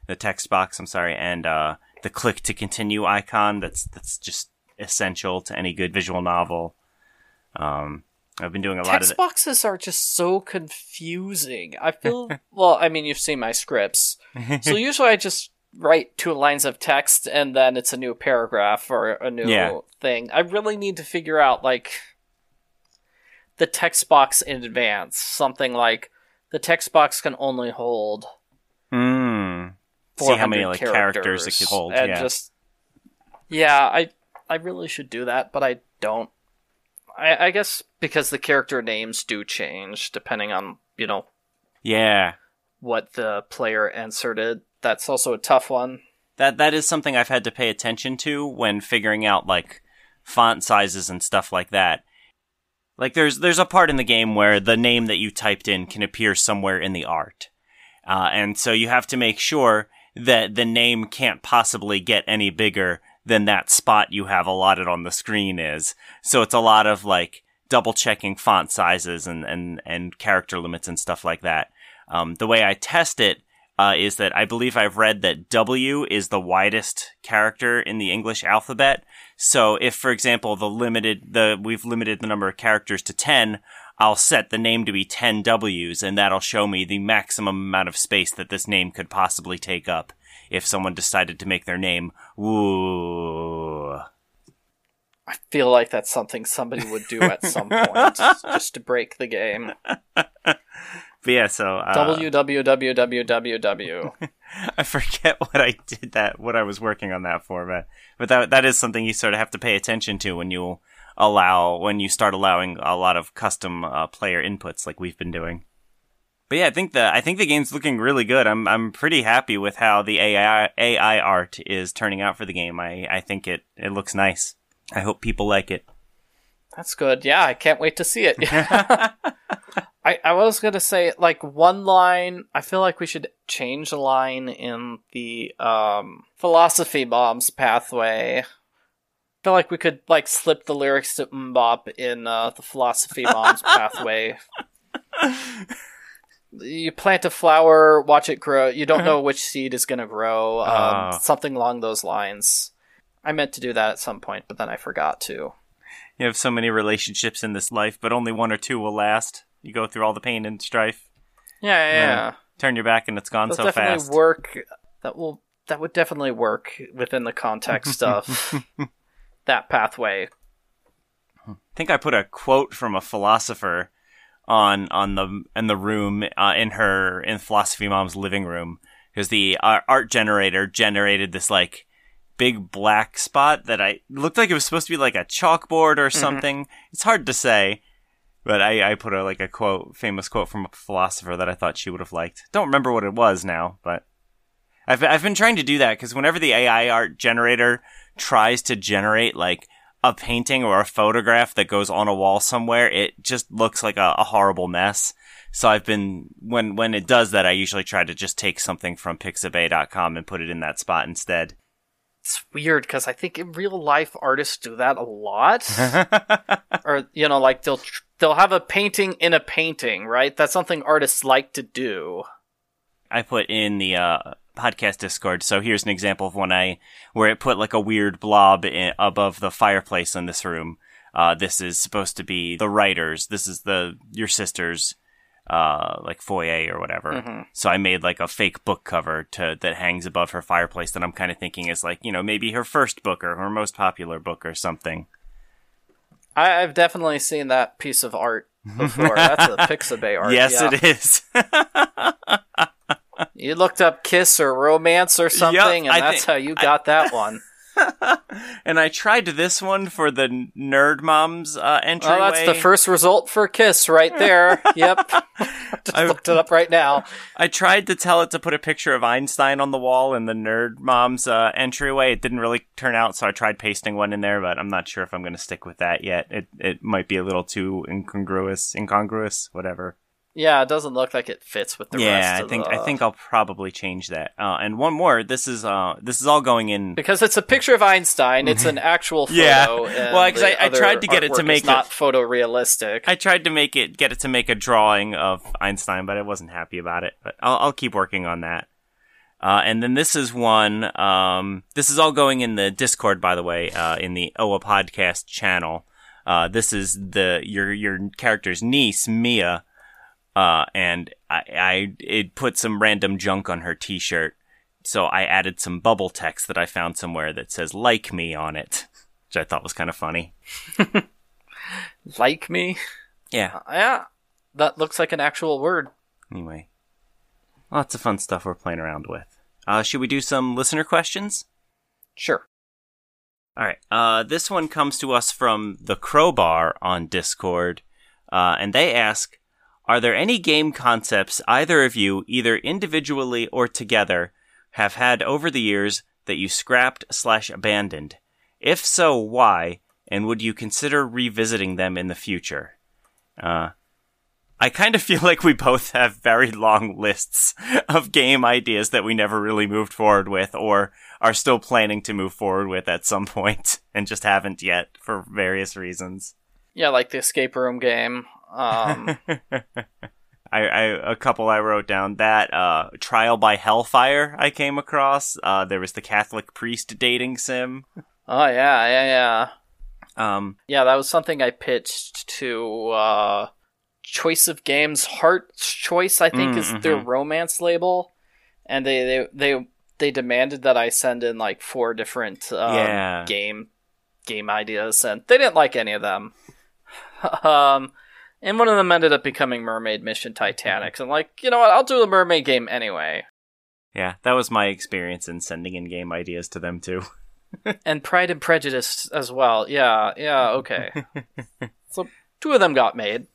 the text box. I'm sorry, and uh, the click to continue icon. That's that's just essential to any good visual novel. Um, I've been doing a text lot of text boxes are just so confusing. I feel well. I mean, you've seen my scripts, so usually I just write two lines of text and then it's a new paragraph or a new yeah. thing. I really need to figure out like the text box in advance. Something like the text box can only hold. Mm. See how many like characters, characters it can hold. And yeah. just yeah, I I really should do that, but I don't. I, I guess because the character names do change depending on you know. Yeah. What the player inserted. That's also a tough one. That that is something I've had to pay attention to when figuring out like font sizes and stuff like that like there's there's a part in the game where the name that you typed in can appear somewhere in the art, uh, and so you have to make sure that the name can't possibly get any bigger than that spot you have allotted on the screen is. So it's a lot of like double checking font sizes and and and character limits and stuff like that. Um, the way I test it uh, is that I believe I've read that W is the widest character in the English alphabet. So if, for example, the limited the we've limited the number of characters to ten, I'll set the name to be 10 W's, and that'll show me the maximum amount of space that this name could possibly take up if someone decided to make their name woo. I feel like that's something somebody would do at some point, just to break the game. But yeah, so uh, www. I forget what I did that what I was working on that for, but but that that is something you sort of have to pay attention to when you allow when you start allowing a lot of custom uh, player inputs like we've been doing. But yeah, I think the I think the game's looking really good. I'm I'm pretty happy with how the AI AI art is turning out for the game. I I think it it looks nice. I hope people like it. That's good. Yeah, I can't wait to see it. I, I was gonna say like one line. I feel like we should change a line in the um, philosophy bombs pathway. I feel like we could like slip the lyrics to MMMBop in uh, the philosophy bombs pathway. You plant a flower, watch it grow. You don't know which seed is gonna grow. Um, oh. Something along those lines. I meant to do that at some point, but then I forgot to. You have so many relationships in this life, but only one or two will last. You go through all the pain and strife. Yeah, yeah. yeah. Turn your back and it's gone That'll so definitely fast. Work. That will. That would definitely work within the context of that pathway. I think I put a quote from a philosopher on on the in the room uh, in her in philosophy mom's living room because the uh, art generator generated this like big black spot that I looked like it was supposed to be like a chalkboard or mm-hmm. something. Mm-hmm. It's hard to say, but I, I put a like a quote, famous quote from a philosopher that I thought she would have liked. Don't remember what it was now, but I've I've been trying to do that because whenever the AI art generator tries to generate like a painting or a photograph that goes on a wall somewhere, it just looks like a, a horrible mess. So I've been when when it does that, I usually try to just take something from Pixabay.com and put it in that spot instead. It's weird because I think in real life artists do that a lot, or you know, like they'll they'll have a painting in a painting, right? That's something artists like to do. I put in the uh, podcast Discord. So here's an example of one I where it put like a weird blob in, above the fireplace in this room. Uh, this is supposed to be the writers. This is the your sister's uh, like foyer or whatever. Mm-hmm. So I made like a fake book cover to that hangs above her fireplace that I'm kind of thinking is like you know maybe her first book or her most popular book or something. I, have definitely seen that piece of art before. That's a Pixabay art. Yes, yeah. it is. you looked up kiss or romance or something, yep, and that's how you got I, that one. and I tried this one for the Nerd Moms uh, entryway. Oh, that's the first result for Kiss right there. yep. Just I looked it up right now. I tried to tell it to put a picture of Einstein on the wall in the Nerd Moms uh, entryway. It didn't really turn out, so I tried pasting one in there, but I'm not sure if I'm going to stick with that yet. It it might be a little too incongruous, incongruous, whatever. Yeah, it doesn't look like it fits with the yeah, I think the... I think I'll probably change that. Uh, and one more. This is uh, this is all going in because it's a picture of Einstein. It's an actual photo. yeah. Well, because I, I, tried to get it to make not photorealistic. I tried to make it get it to make a drawing of Einstein, but I wasn't happy about it. But I'll, I'll keep working on that. Uh, and then this is one. Um, this is all going in the Discord, by the way, uh, in the OA podcast channel. Uh, this is the your your character's niece Mia uh, and I, I it put some random junk on her T-shirt, so I added some bubble text that I found somewhere that says "like me" on it, which I thought was kind of funny. like me? Yeah, uh, yeah. That looks like an actual word. Anyway, lots of fun stuff we're playing around with. Uh, should we do some listener questions? Sure. All right. Uh, this one comes to us from the Crowbar on Discord, uh, and they ask, are there any game concepts either of you, either individually or together, have had over the years that you scrapped slash abandoned? If so, why? And would you consider revisiting them in the future? Uh, I kind of feel like we both have very long lists of game ideas that we never really moved forward with or are still planning to move forward with at some point and just haven't yet for various reasons. Yeah, like the escape room game. Um, I, I, a couple I wrote down that uh, trial by hellfire I came across. Uh, there was the Catholic priest dating sim. Oh yeah, yeah, yeah. Um, yeah, that was something I pitched to uh, Choice of Games. Heart's Choice, I think, mm, is their mm-hmm. romance label, and they they they they demanded that I send in like four different um, yeah. game game ideas, and they didn't like any of them. um, and one of them ended up becoming Mermaid Mission Titanic. And like, you know what? I'll do a mermaid game anyway. Yeah, that was my experience in sending in game ideas to them too. and Pride and Prejudice as well. Yeah, yeah, okay. so two of them got made.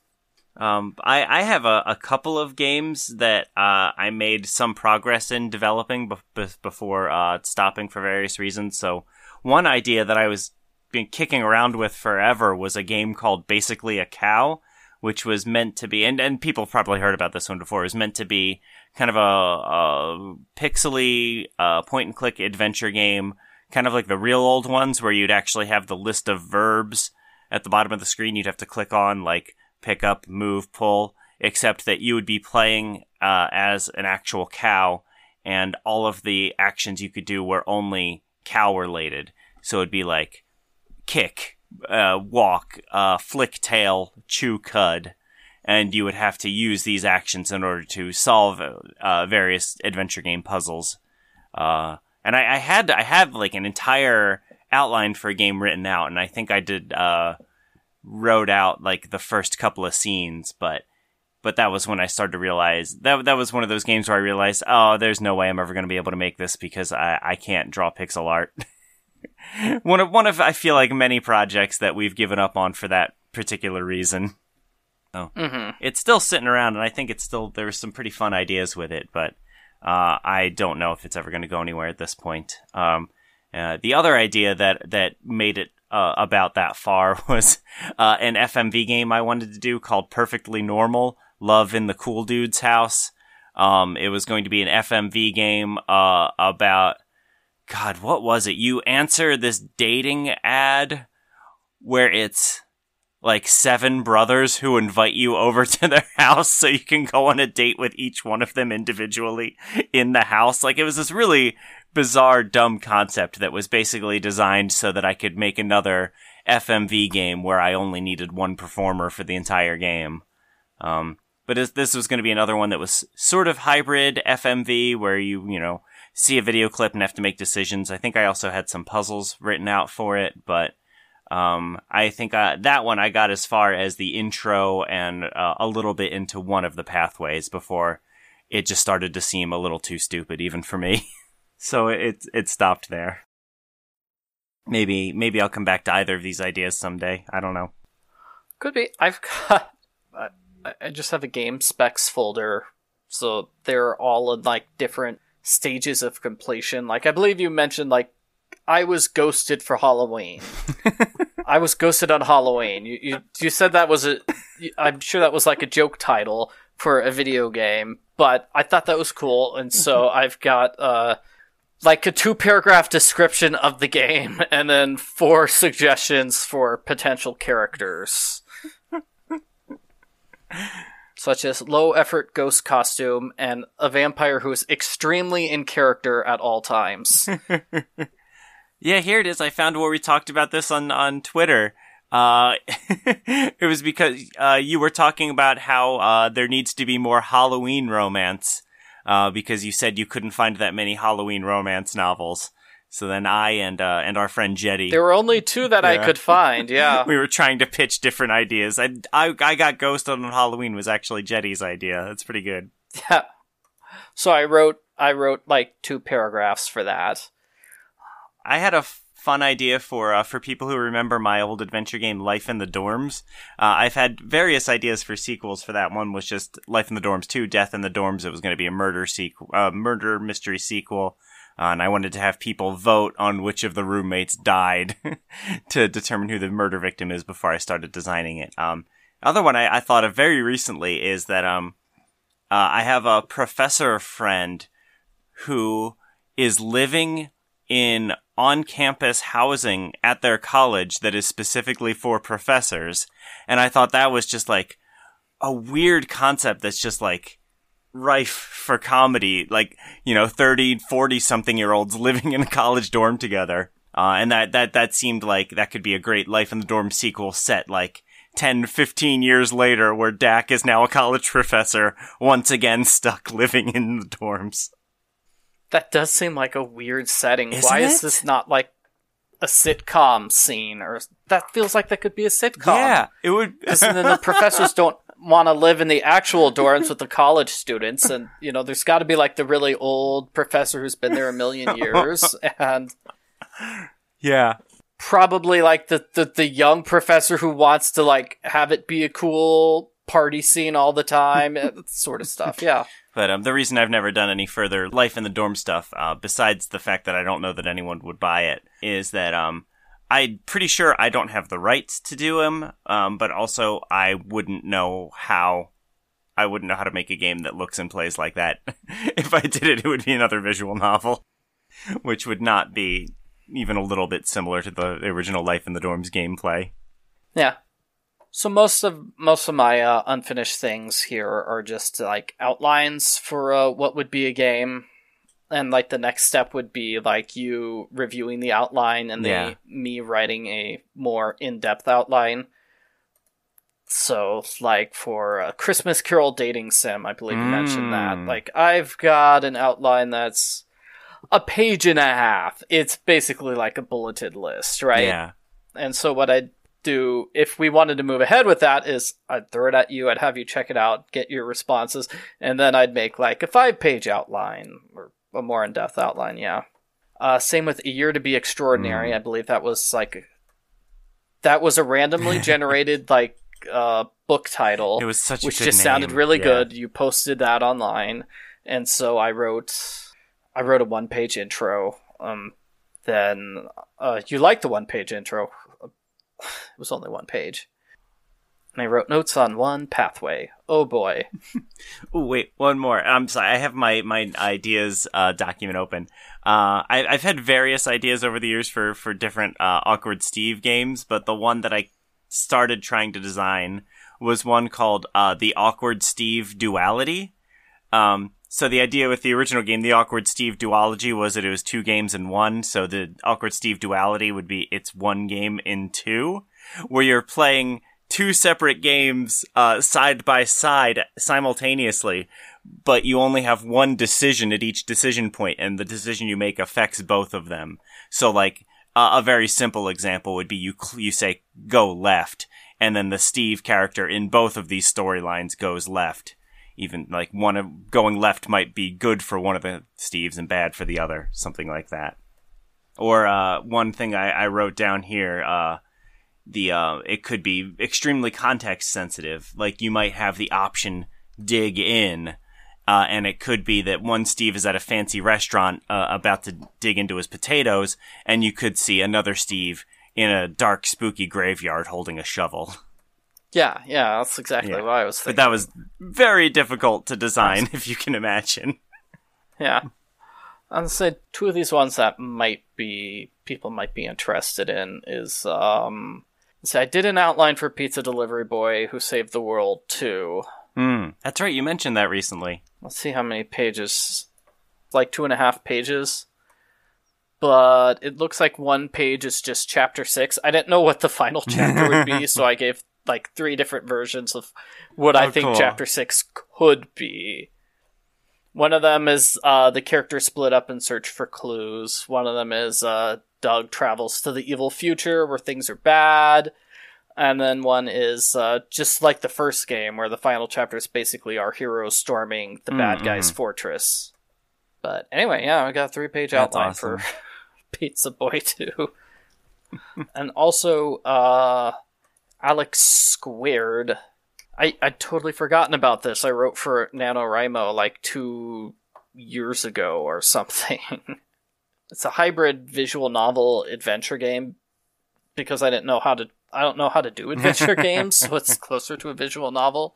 Um, I, I have a, a couple of games that uh, I made some progress in developing be- before uh, stopping for various reasons. So one idea that I was been kicking around with forever was a game called Basically a Cow, which was meant to be, and, and people probably heard about this one before, is meant to be kind of a, a pixely uh, point and click adventure game, kind of like the real old ones where you'd actually have the list of verbs at the bottom of the screen. You'd have to click on like pick up, move, pull, except that you would be playing uh, as an actual cow, and all of the actions you could do were only cow related. So it'd be like kick, uh, walk, uh, flick tail, chew cud, and you would have to use these actions in order to solve uh, various adventure game puzzles. Uh, and I, I, had I have like an entire outline for a game written out, and I think I did uh, wrote out like the first couple of scenes, but but that was when I started to realize that that was one of those games where I realized, oh, there's no way I'm ever going to be able to make this because I, I can't draw pixel art. one of one of I feel like many projects that we've given up on for that particular reason. Oh, mm-hmm. it's still sitting around, and I think it's still there there's some pretty fun ideas with it, but uh, I don't know if it's ever going to go anywhere at this point. Um, uh, the other idea that that made it uh, about that far was uh, an FMV game I wanted to do called Perfectly Normal: Love in the Cool Dude's House. Um, it was going to be an FMV game uh, about God, what was it? You answer this dating ad where it's like seven brothers who invite you over to their house so you can go on a date with each one of them individually in the house. Like it was this really bizarre, dumb concept that was basically designed so that I could make another FMV game where I only needed one performer for the entire game. Um, but this was going to be another one that was sort of hybrid FMV where you, you know, see a video clip and have to make decisions. I think I also had some puzzles written out for it, but um, I think uh, that one I got as far as the intro and uh, a little bit into one of the pathways before it just started to seem a little too stupid even for me. so it it stopped there. Maybe maybe I'll come back to either of these ideas someday. I don't know. Could be. I've got. I just have a game specs folder, so they're all in like different stages of completion. Like I believe you mentioned, like I was ghosted for Halloween. I was ghosted on Halloween. You, you you said that was a. I'm sure that was like a joke title for a video game, but I thought that was cool, and so I've got uh like a two paragraph description of the game, and then four suggestions for potential characters. Such as low effort ghost costume and a vampire who is extremely in character at all times. Yeah, here it is. I found where we talked about this on on Twitter. Uh, it was because uh, you were talking about how uh, there needs to be more Halloween romance. Uh, because you said you couldn't find that many Halloween romance novels. So then I and uh, and our friend Jetty. There were only two that yeah. I could find. Yeah, we were trying to pitch different ideas. I I, I got Ghost on Halloween was actually Jetty's idea. That's pretty good. Yeah. So I wrote I wrote like two paragraphs for that. I had a fun idea for uh, for people who remember my old adventure game Life in the Dorms. Uh, I've had various ideas for sequels for that. One was just Life in the Dorms 2, Death in the Dorms. It was going to be a murder sequel, uh, murder mystery sequel. Uh, and I wanted to have people vote on which of the roommates died to determine who the murder victim is before I started designing it. Um, other one I, I, thought of very recently is that um, uh, I have a professor friend who is living in on campus housing at their college that is specifically for professors. And I thought that was just like a weird concept that's just like rife for comedy. Like, you know, 30, 40 something year olds living in a college dorm together. Uh, and that, that, that seemed like that could be a great Life in the Dorm sequel set like 10, 15 years later where Dak is now a college professor, once again stuck living in the dorms. That does seem like a weird setting. Isn't Why it? is this not like a sitcom scene or that feels like that could be a sitcom. Yeah, it would. and then the professors don't want to live in the actual dorms with the college students, and you know, there's got to be like the really old professor who's been there a million years, and yeah, probably like the, the the young professor who wants to like have it be a cool party scene all the time, sort of stuff. Yeah. But um, the reason I've never done any further life in the dorm stuff, uh, besides the fact that I don't know that anyone would buy it, is that um, I'm pretty sure I don't have the rights to do them. Um, but also I wouldn't know how. I wouldn't know how to make a game that looks and plays like that. if I did it, it would be another visual novel, which would not be even a little bit similar to the original Life in the Dorms gameplay. Yeah, so most of most of my uh, unfinished things here are just like outlines for uh, what would be a game, and like the next step would be like you reviewing the outline and yeah. me writing a more in depth outline. So like for a Christmas Carol dating sim, I believe you mm. mentioned that. Mm. Like I've got an outline that's a page and a half. It's basically like a bulleted list, right? Yeah. And so what i'd do if we wanted to move ahead with that is I'd throw it at you, I'd have you check it out, get your responses, and then I'd make like a five page outline or a more in depth outline, yeah. Uh, same with a year to be extraordinary. Mm. I believe that was like that was a randomly generated like uh, book title. It was such which just name. sounded really yeah. good. You posted that online, and so I wrote I wrote a one page intro. Um, then uh, you liked the one page intro. It was only one page. And I wrote notes on one pathway. Oh boy. oh wait, one more. I'm sorry. I have my my ideas uh, document open. Uh, I, have had various ideas over the years for for different uh, awkward Steve games, but the one that I started trying to design was one called uh, the Awkward Steve Duality. Um, so the idea with the original game, the Awkward Steve Duology, was that it was two games in one. So the Awkward Steve Duality would be it's one game in two, where you're playing two separate games uh, side by side simultaneously, but you only have one decision at each decision point, and the decision you make affects both of them. So, like uh, a very simple example would be you you say go left, and then the Steve character in both of these storylines goes left. Even like one of going left might be good for one of the Steves and bad for the other, something like that. Or uh, one thing I, I, wrote down here, uh, the uh, it could be extremely context sensitive. Like you might have the option dig in, uh, and it could be that one Steve is at a fancy restaurant uh, about to dig into his potatoes, and you could see another Steve in a dark, spooky graveyard holding a shovel. Yeah, yeah, that's exactly yeah. what I was thinking. But that was very difficult to design, if you can imagine. Yeah. I'd say two of these ones that might be people might be interested in is um say I did an outline for Pizza Delivery Boy Who Saved the World too. Hmm. That's right, you mentioned that recently. Let's see how many pages. Like two and a half pages but it looks like one page is just chapter six. I didn't know what the final chapter would be, so I gave like three different versions of what oh, I think cool. chapter six could be. One of them is uh, the character split up and search for clues. One of them is uh, Doug travels to the evil future where things are bad. And then one is uh, just like the first game, where the final chapter is basically our heroes storming the mm-hmm. bad guy's fortress. But anyway, yeah, I got a three page outline awesome. for Pizza Boy 2. and also, uh, Alex Squared. I, I'd totally forgotten about this. I wrote for NaNoWriMo like two years ago or something. it's a hybrid visual novel adventure game because I didn't know how to I don't know how to do adventure games, so it's closer to a visual novel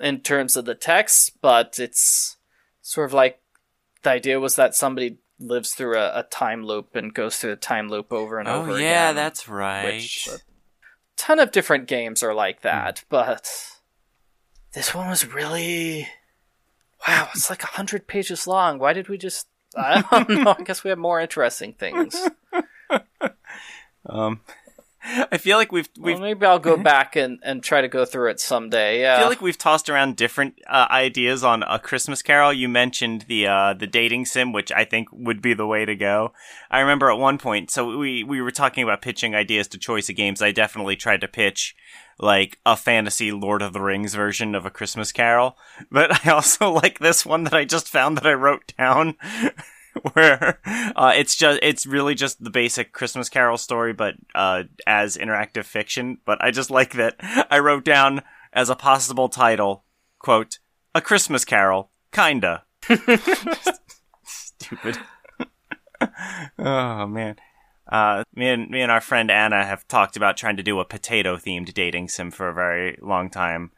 in terms of the text, but it's sort of like the idea was that somebody lives through a, a, time loop and goes through a time loop over and oh, over yeah, again. that's right. Which a ton of different games are like that, mm. but this one was really wow. It's like a hundred pages long. Why did we just? I don't know. I guess we have more interesting things. um, I feel like we've we've well, maybe I'll go back and, and try to go through it someday. Yeah. I feel like we've tossed around different uh, ideas on a Christmas Carol. You mentioned the uh, the dating sim, which I think would be the way to go. I remember at one point, so we we were talking about pitching ideas to choice of games. I definitely tried to pitch like a fantasy Lord of the Rings version of a Christmas Carol, but I also like this one that I just found that I wrote down. where uh, it's just it's really just the basic Christmas Carol story, but uh, as interactive fiction. But I just like that I wrote down as a possible title, quote, "A Christmas Carol, kinda." Stupid. oh man. Uh, me and me and our friend Anna have talked about trying to do a potato themed dating sim for a very long time.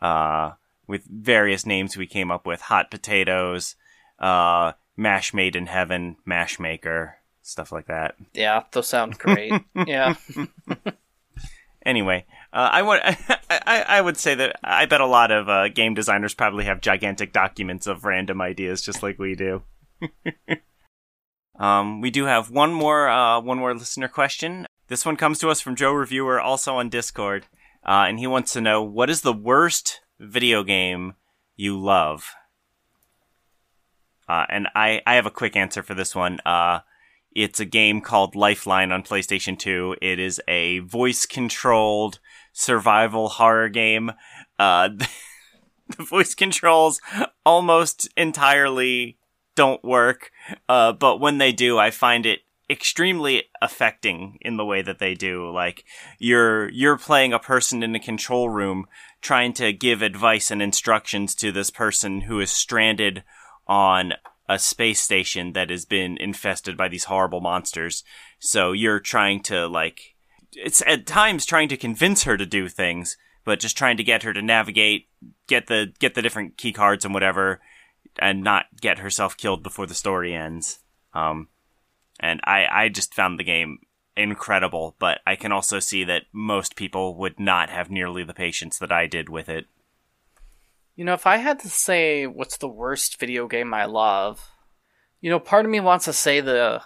Uh, with various names we came up with: hot potatoes, uh, Mash Made in Heaven, Mash Maker, stuff like that. Yeah, those sound great. yeah. anyway, uh, I would I, I would say that I bet a lot of uh, game designers probably have gigantic documents of random ideas, just like we do. um, we do have one more uh, one more listener question. This one comes to us from Joe Reviewer, also on Discord, uh, and he wants to know what is the worst video game you love. Uh, and I, I have a quick answer for this one. Uh, it's a game called Lifeline on PlayStation 2. It is a voice controlled survival horror game. Uh, the voice controls almost entirely don't work. Uh, but when they do, I find it extremely affecting in the way that they do. Like you're, you're playing a person in a control room trying to give advice and instructions to this person who is stranded on a space station that has been infested by these horrible monsters. So you're trying to like it's at times trying to convince her to do things, but just trying to get her to navigate, get the get the different key cards and whatever, and not get herself killed before the story ends. Um, and I I just found the game incredible, but I can also see that most people would not have nearly the patience that I did with it. You know, if I had to say what's the worst video game I love, you know, part of me wants to say the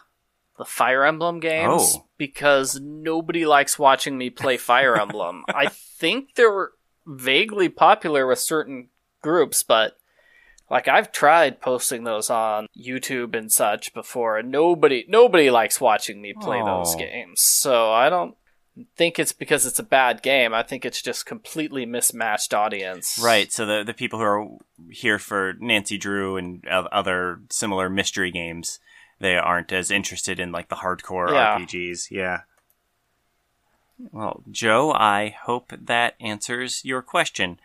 the Fire Emblem games oh. because nobody likes watching me play Fire Emblem. I think they're vaguely popular with certain groups, but like I've tried posting those on YouTube and such before, and nobody nobody likes watching me play oh. those games. So I don't think it's because it's a bad game. I think it's just completely mismatched audience. Right. So the the people who are here for Nancy Drew and other similar mystery games, they aren't as interested in like the hardcore yeah. RPGs. Yeah. Well, Joe, I hope that answers your question.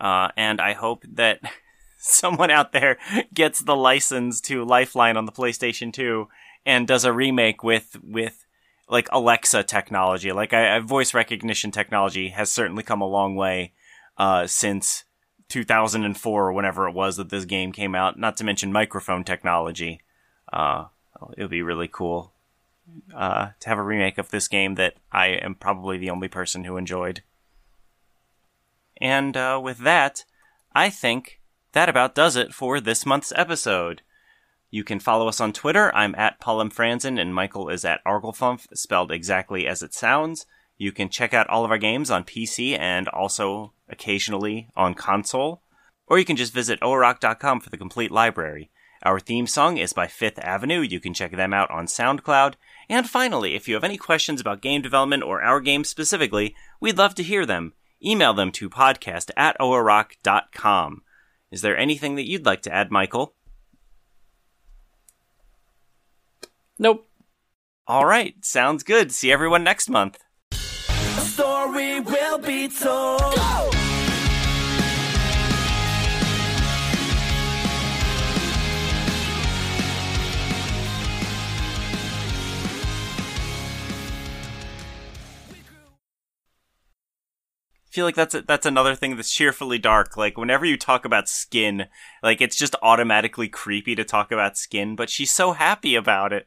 Uh, and I hope that someone out there gets the license to Lifeline on the PlayStation 2 and does a remake with with like Alexa technology. Like I, I voice recognition technology has certainly come a long way uh, since 2004 or whenever it was that this game came out. Not to mention microphone technology. Uh, it would be really cool uh, to have a remake of this game that I am probably the only person who enjoyed. And uh, with that, I think that about does it for this month's episode. You can follow us on Twitter. I'm at Paulum Franzen and Michael is at Arglefumf, spelled exactly as it sounds. You can check out all of our games on PC and also occasionally on console. Or you can just visit oarock.com for the complete library. Our theme song is by Fifth Avenue. You can check them out on SoundCloud. And finally, if you have any questions about game development or our game specifically, we'd love to hear them. Email them to podcast at oarock.com. Is there anything that you'd like to add, Michael? Nope. All right, sounds good. See everyone next month. story will be told. Go! Feel like that's a, that's another thing that's cheerfully dark. Like whenever you talk about skin, like it's just automatically creepy to talk about skin, but she's so happy about it.